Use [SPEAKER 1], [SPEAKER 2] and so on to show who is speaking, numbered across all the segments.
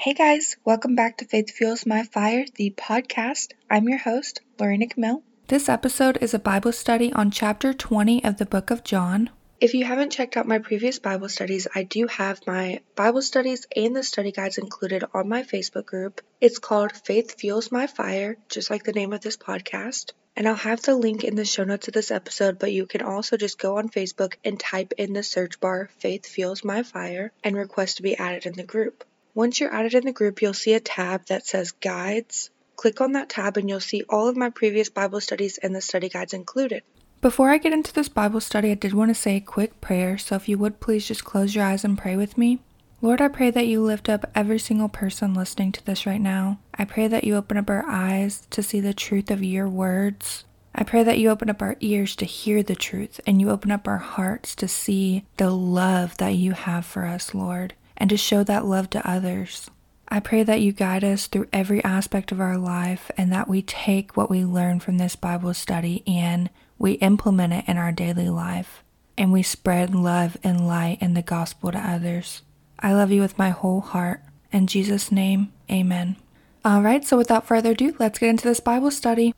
[SPEAKER 1] Hey guys, welcome back to Faith Fuels My Fire, the podcast. I'm your host, Lorena Camille.
[SPEAKER 2] This episode is a Bible study on chapter 20 of the book of John.
[SPEAKER 1] If you haven't checked out my previous Bible studies, I do have my Bible studies and the study guides included on my Facebook group. It's called Faith Fuels My Fire, just like the name of this podcast. And I'll have the link in the show notes of this episode, but you can also just go on Facebook and type in the search bar Faith Fuels My Fire and request to be added in the group. Once you're added in the group, you'll see a tab that says Guides. Click on that tab and you'll see all of my previous Bible studies and the study guides included.
[SPEAKER 2] Before I get into this Bible study, I did want to say a quick prayer, so if you would please just close your eyes and pray with me. Lord, I pray that you lift up every single person listening to this right now. I pray that you open up our eyes to see the truth of your words. I pray that you open up our ears to hear the truth and you open up our hearts to see the love that you have for us, Lord and to show that love to others. I pray that you guide us through every aspect of our life and that we take what we learn from this Bible study and we implement it in our daily life and we spread love and light and the gospel to others. I love you with my whole heart. In Jesus' name, amen. All right, so without further ado, let's get into this Bible study.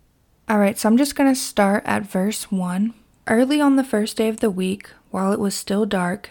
[SPEAKER 2] All right, so I'm just going to start at verse 1. Early on the first day of the week, while it was still dark,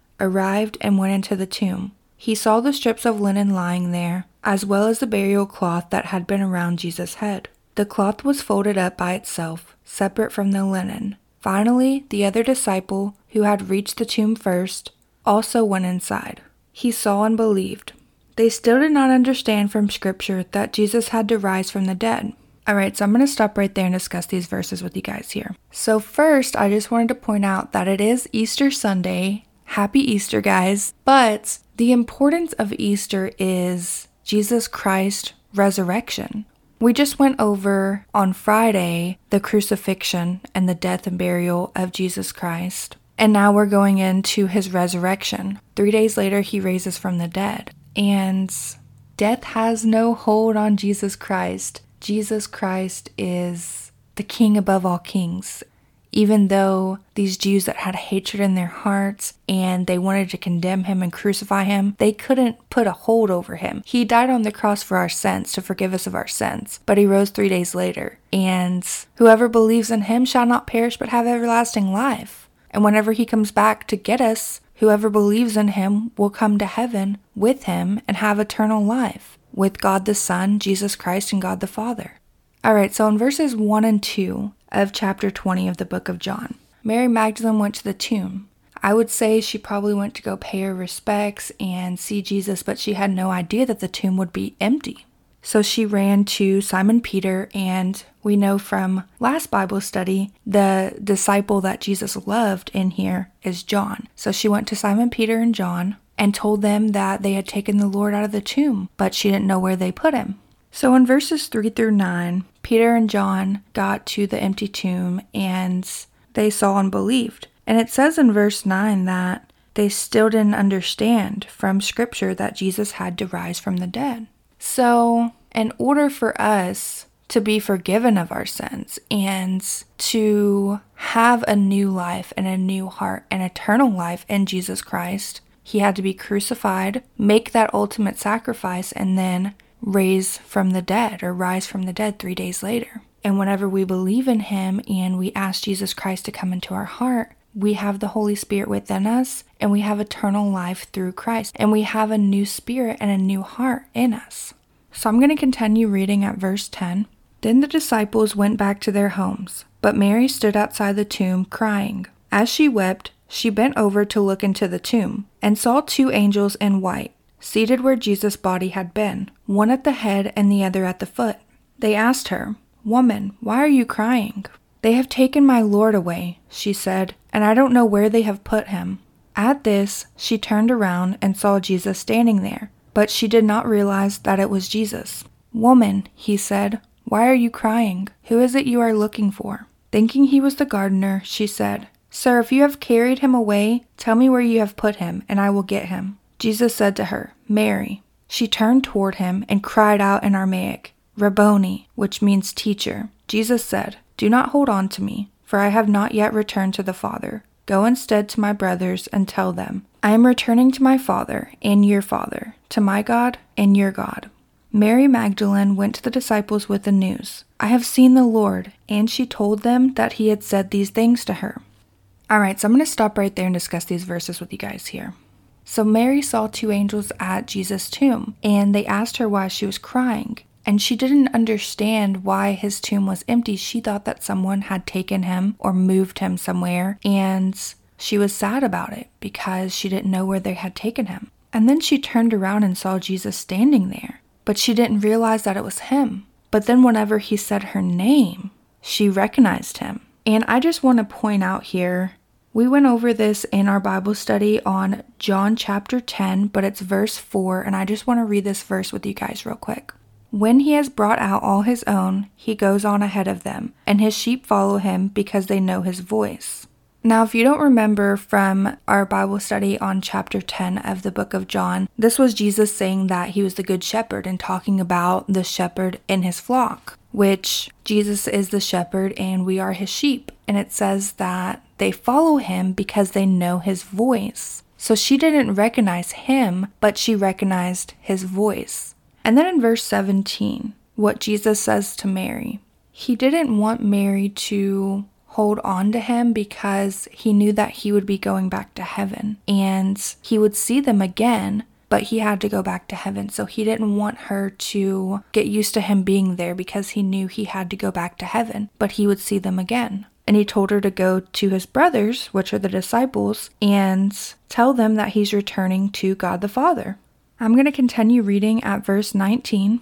[SPEAKER 2] arrived and went into the tomb. He saw the strips of linen lying there, as well as the burial cloth that had been around Jesus' head. The cloth was folded up by itself, separate from the linen. Finally, the other disciple, who had reached the tomb first, also went inside. He saw and believed. They still did not understand from Scripture that Jesus had to rise from the dead. Alright, so I'm going to stop right there and discuss these verses with you guys here. So, first, I just wanted to point out that it is Easter Sunday, Happy Easter, guys. But the importance of Easter is Jesus Christ resurrection. We just went over on Friday the crucifixion and the death and burial of Jesus Christ. And now we're going into his resurrection. Three days later, he raises from the dead. And death has no hold on Jesus Christ. Jesus Christ is the king above all kings even though these Jews that had hatred in their hearts and they wanted to condemn him and crucify him, they couldn't put a hold over him. He died on the cross for our sins, to forgive us of our sins, but he rose three days later. And whoever believes in him shall not perish but have everlasting life. And whenever he comes back to get us, whoever believes in him will come to heaven with him and have eternal life with God the Son, Jesus Christ, and God the Father. All right, so in verses 1 and 2, of chapter 20 of the book of John. Mary Magdalene went to the tomb. I would say she probably went to go pay her respects and see Jesus, but she had no idea that the tomb would be empty. So she ran to Simon Peter, and we know from last Bible study the disciple that Jesus loved in here is John. So she went to Simon Peter and John and told them that they had taken the Lord out of the tomb, but she didn't know where they put him. So in verses 3 through 9, Peter and John got to the empty tomb and they saw and believed. And it says in verse 9 that they still didn't understand from scripture that Jesus had to rise from the dead. So, in order for us to be forgiven of our sins and to have a new life and a new heart and eternal life in Jesus Christ, he had to be crucified, make that ultimate sacrifice, and then raise from the dead or rise from the dead three days later. And whenever we believe in Him and we ask Jesus Christ to come into our heart, we have the Holy Spirit within us and we have eternal life through Christ. And we have a new spirit and a new heart in us. So I'm going to continue reading at verse 10. Then the disciples went back to their homes, but Mary stood outside the tomb crying. As she wept, she bent over to look into the tomb and saw two angels in white seated where Jesus' body had been, one at the head and the other at the foot. They asked her, Woman, why are you crying? They have taken my Lord away, she said, and I don't know where they have put him. At this, she turned around and saw Jesus standing there, but she did not realize that it was Jesus. Woman, he said, why are you crying? Who is it you are looking for? Thinking he was the gardener, she said, Sir, if you have carried him away, tell me where you have put him, and I will get him. Jesus said to her, Mary. She turned toward him and cried out in Aramaic, Rabboni, which means teacher. Jesus said, Do not hold on to me, for I have not yet returned to the Father. Go instead to my brothers and tell them, I am returning to my Father and your Father, to my God and your God. Mary Magdalene went to the disciples with the news I have seen the Lord, and she told them that he had said these things to her. Alright, so I'm going to stop right there and discuss these verses with you guys here. So Mary saw two angels at Jesus' tomb, and they asked her why she was crying. And she didn't understand why his tomb was empty. She thought that someone had taken him or moved him somewhere, and she was sad about it because she didn't know where they had taken him. And then she turned around and saw Jesus standing there but she didn't realize that it was him. But then, whenever he said her name, she recognized him. And I just want to point out here we went over this in our Bible study on John chapter 10, but it's verse 4, and I just want to read this verse with you guys real quick. When he has brought out all his own, he goes on ahead of them, and his sheep follow him because they know his voice. Now, if you don't remember from our Bible study on chapter 10 of the book of John, this was Jesus saying that he was the good shepherd and talking about the shepherd in his flock, which Jesus is the shepherd and we are his sheep. And it says that they follow him because they know his voice. So she didn't recognize him, but she recognized his voice. And then in verse 17, what Jesus says to Mary, he didn't want Mary to hold on to him because he knew that he would be going back to heaven and he would see them again, but he had to go back to heaven. So he didn't want her to get used to him being there because he knew he had to go back to heaven, but he would see them again. And he told her to go to his brothers, which are the disciples, and tell them that he's returning to God the Father. I'm going to continue reading at verse 19.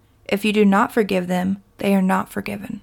[SPEAKER 2] If you do not forgive them, they are not forgiven.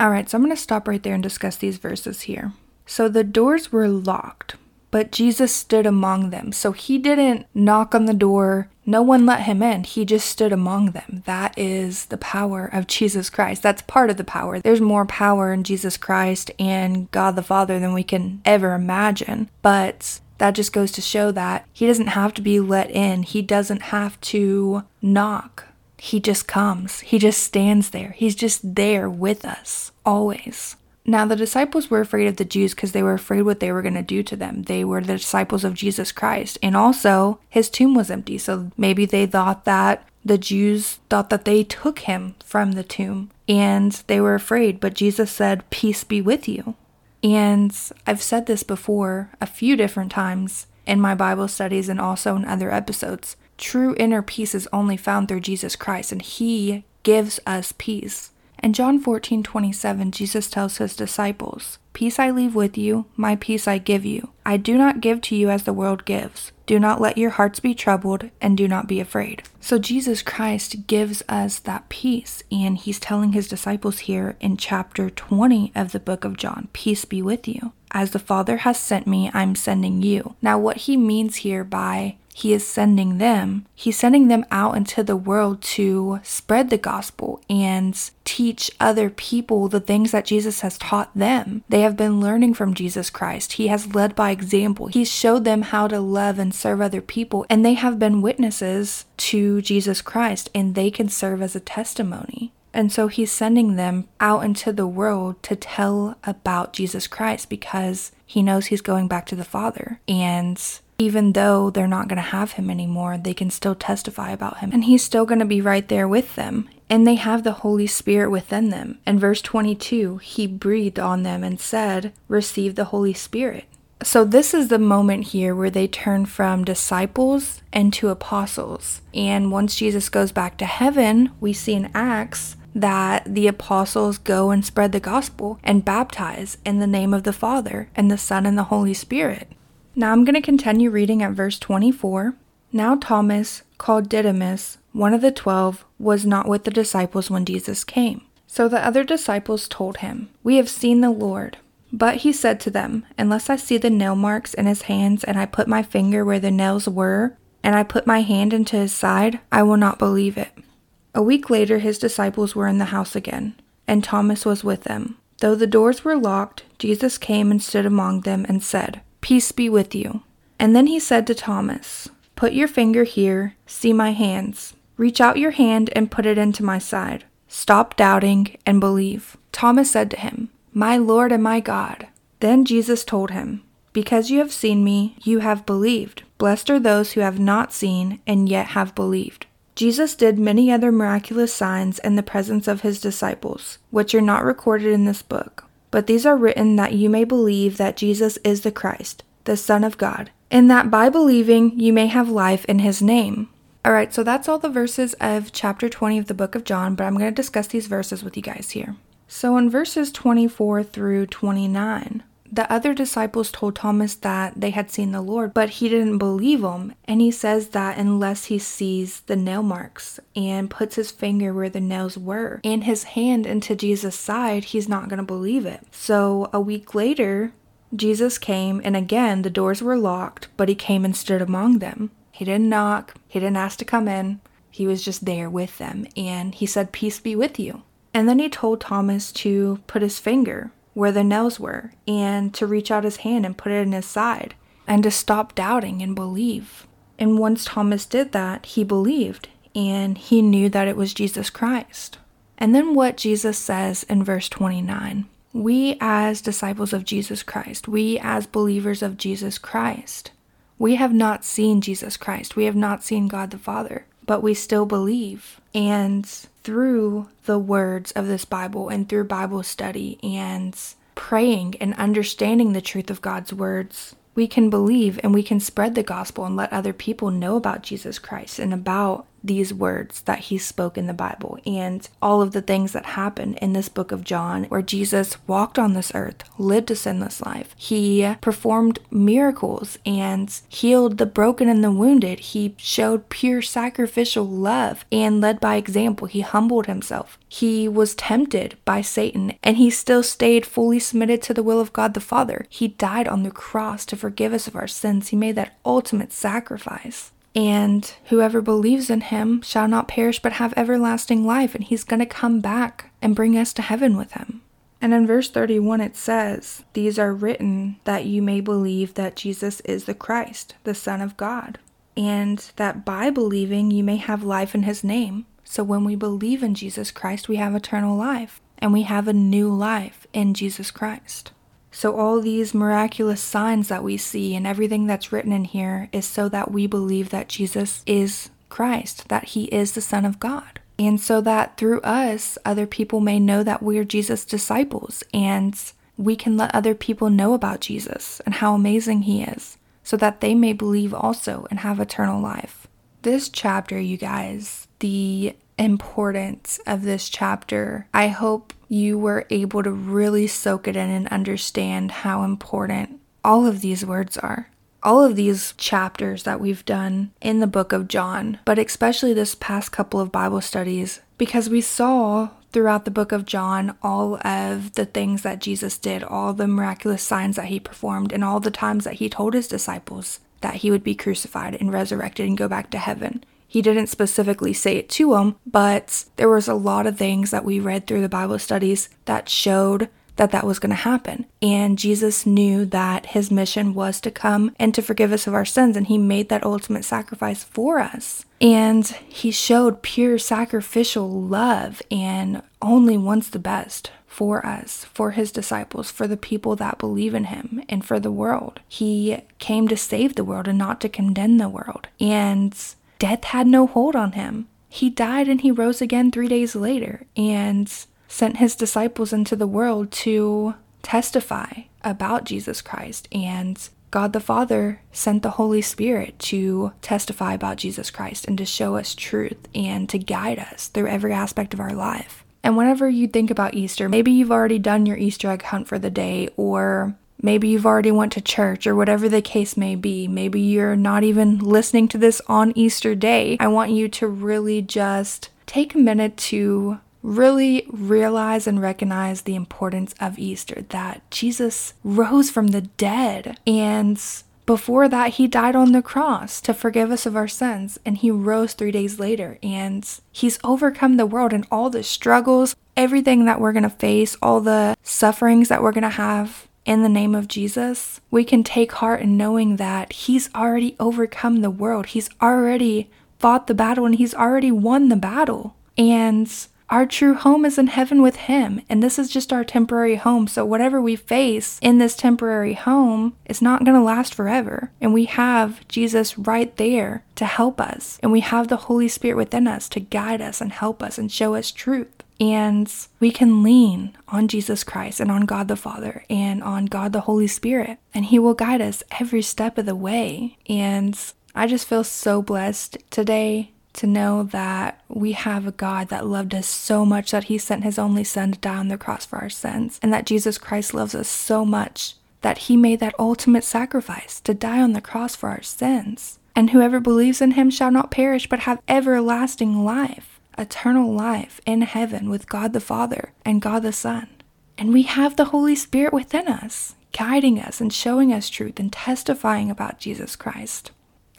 [SPEAKER 2] Alright, so I'm going to stop right there and discuss these verses here. So the doors were locked, but Jesus stood among them. So he didn't knock on the door, no one let him in. He just stood among them. That is the power of Jesus Christ. That's part of the power. There's more power in Jesus Christ and God the Father than we can ever imagine. But that just goes to show that he doesn't have to be let in, he doesn't have to knock. He just comes. He just stands there. He's just there with us, always. Now, the disciples were afraid of the Jews because they were afraid what they were going to do to them. They were the disciples of Jesus Christ. And also, his tomb was empty. So maybe they thought that the Jews thought that they took him from the tomb and they were afraid. But Jesus said, Peace be with you. And I've said this before a few different times in my Bible studies and also in other episodes. True inner peace is only found through Jesus Christ, and He gives us peace. In John 14 27, Jesus tells his disciples, Peace I leave with you, my peace I give you. I do not give to you as the world gives. Do not let your hearts be troubled, and do not be afraid. So, Jesus Christ gives us that peace, and he's telling his disciples here in chapter 20 of the book of John Peace be with you. As the Father has sent me, I'm sending you. Now, what he means here by he is sending them. He's sending them out into the world to spread the gospel and teach other people the things that Jesus has taught them. They have been learning from Jesus Christ. He has led by example. He's showed them how to love and serve other people, and they have been witnesses to Jesus Christ, and they can serve as a testimony. And so he's sending them out into the world to tell about Jesus Christ because he knows he's going back to the Father. And even though they're not going to have him anymore, they can still testify about him. And he's still going to be right there with them. And they have the Holy Spirit within them. In verse 22, he breathed on them and said, Receive the Holy Spirit. So, this is the moment here where they turn from disciples into apostles. And once Jesus goes back to heaven, we see in Acts that the apostles go and spread the gospel and baptize in the name of the Father and the Son and the Holy Spirit. Now I'm going to continue reading at verse 24. Now Thomas, called Didymus, one of the twelve, was not with the disciples when Jesus came. So the other disciples told him, We have seen the Lord. But he said to them, Unless I see the nail marks in his hands, and I put my finger where the nails were, and I put my hand into his side, I will not believe it. A week later, his disciples were in the house again, and Thomas was with them. Though the doors were locked, Jesus came and stood among them and said, Peace be with you. And then he said to Thomas, Put your finger here, see my hands. Reach out your hand and put it into my side. Stop doubting and believe. Thomas said to him, My Lord and my God. Then Jesus told him, Because you have seen me, you have believed. Blessed are those who have not seen and yet have believed. Jesus did many other miraculous signs in the presence of his disciples, which are not recorded in this book. But these are written that you may believe that Jesus is the Christ, the Son of God, and that by believing you may have life in his name. Alright, so that's all the verses of chapter 20 of the book of John, but I'm going to discuss these verses with you guys here. So in verses 24 through 29, the other disciples told Thomas that they had seen the Lord, but he didn't believe them. And he says that unless he sees the nail marks and puts his finger where the nails were and his hand into Jesus' side, he's not going to believe it. So a week later, Jesus came, and again the doors were locked, but he came and stood among them. He didn't knock, he didn't ask to come in, he was just there with them, and he said, Peace be with you. And then he told Thomas to put his finger where the nails were and to reach out his hand and put it in his side and to stop doubting and believe. And once Thomas did that, he believed and he knew that it was Jesus Christ. And then what Jesus says in verse 29 we, as disciples of Jesus Christ, we, as believers of Jesus Christ, we have not seen Jesus Christ. We have not seen God the Father, but we still believe. And through the words of this Bible and through Bible study and praying and understanding the truth of God's words, we can believe and we can spread the gospel and let other people know about Jesus Christ and about these words that he spoke in the Bible and all of the things that happened in this book of John, where Jesus walked on this earth, lived a sinless life. He performed miracles and healed the broken and the wounded. He showed pure sacrificial love and led by example. He humbled himself. He was tempted by Satan and he still stayed fully submitted to the will of God the Father. He died on the cross to forgive us of our sins. He made that ultimate sacrifice. And whoever believes in him shall not perish but have everlasting life. And he's going to come back and bring us to heaven with him. And in verse 31, it says, These are written that you may believe that Jesus is the Christ, the Son of God, and that by believing you may have life in his name. So when we believe in Jesus Christ, we have eternal life, and we have a new life in Jesus Christ. So, all these miraculous signs that we see and everything that's written in here is so that we believe that Jesus is Christ, that he is the Son of God. And so that through us, other people may know that we're Jesus' disciples and we can let other people know about Jesus and how amazing he is so that they may believe also and have eternal life. This chapter, you guys, the importance of this chapter, I hope you were able to really soak it in and understand how important all of these words are. All of these chapters that we've done in the book of John, but especially this past couple of Bible studies, because we saw throughout the book of John all of the things that Jesus did, all the miraculous signs that he performed, and all the times that he told his disciples that he would be crucified and resurrected and go back to heaven. He didn't specifically say it to them, but there was a lot of things that we read through the Bible studies that showed that that was going to happen. And Jesus knew that his mission was to come and to forgive us of our sins, and he made that ultimate sacrifice for us. And he showed pure sacrificial love and only wants the best for us, for his disciples, for the people that believe in him, and for the world. He came to save the world and not to condemn the world. And death had no hold on him. He died and he rose again three days later and sent his disciples into the world to testify about Jesus Christ and God the Father sent the Holy Spirit to testify about Jesus Christ and to show us truth and to guide us through every aspect of our life. And whenever you think about Easter, maybe you've already done your Easter egg hunt for the day, or maybe you've already went to church, or whatever the case may be. Maybe you're not even listening to this on Easter day. I want you to really just take a minute to really realize and recognize the importance of Easter that Jesus rose from the dead and before that, he died on the cross to forgive us of our sins, and he rose three days later, and he's overcome the world and all the struggles, everything that we're to face, all the sufferings that we're to have in the name of Jesus. We can take heart in knowing that he's already overcome the world, he's already fought the battle, and he's already won the battle. And our true home is in heaven with Him, and this is just our temporary home. So, whatever we face in this temporary home is not going to last forever. And we have Jesus right there to help us, and we have the Holy Spirit within us to guide us and help us and show us truth. And we can lean on Jesus Christ and on God the Father and on God the Holy Spirit, and He will guide us every step of the way. And I just feel so blessed today to know that we have a God that loved us so much that he sent his only son to die on the cross for our sins, and that Jesus Christ loves us so much that he made that ultimate sacrifice to die on the cross for our sins. And whoever believes in him shall not perish but have everlasting life, eternal life in heaven with God the Father and God the Son. And we have the Holy Spirit within us, guiding us and showing us truth and testifying about Jesus Christ.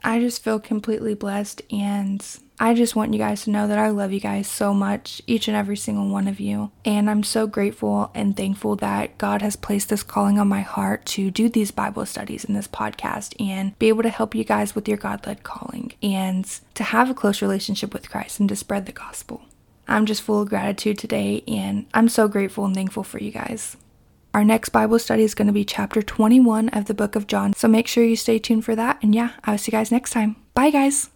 [SPEAKER 2] I just feel completely blessed and I just want you guys to know that I love you guys so much, each and every single one of you. And I'm so grateful and thankful that God has placed this calling on my heart to do these Bible studies in this podcast and be able to help you guys with your God led calling and to have a close relationship with Christ and to spread the gospel. I'm just full of gratitude today and I'm so grateful and thankful for you guys. Our next Bible study is going to be chapter 21 of the book of John, so make sure you stay tuned for that. And yeah, I'll see you guys next time. Bye, guys.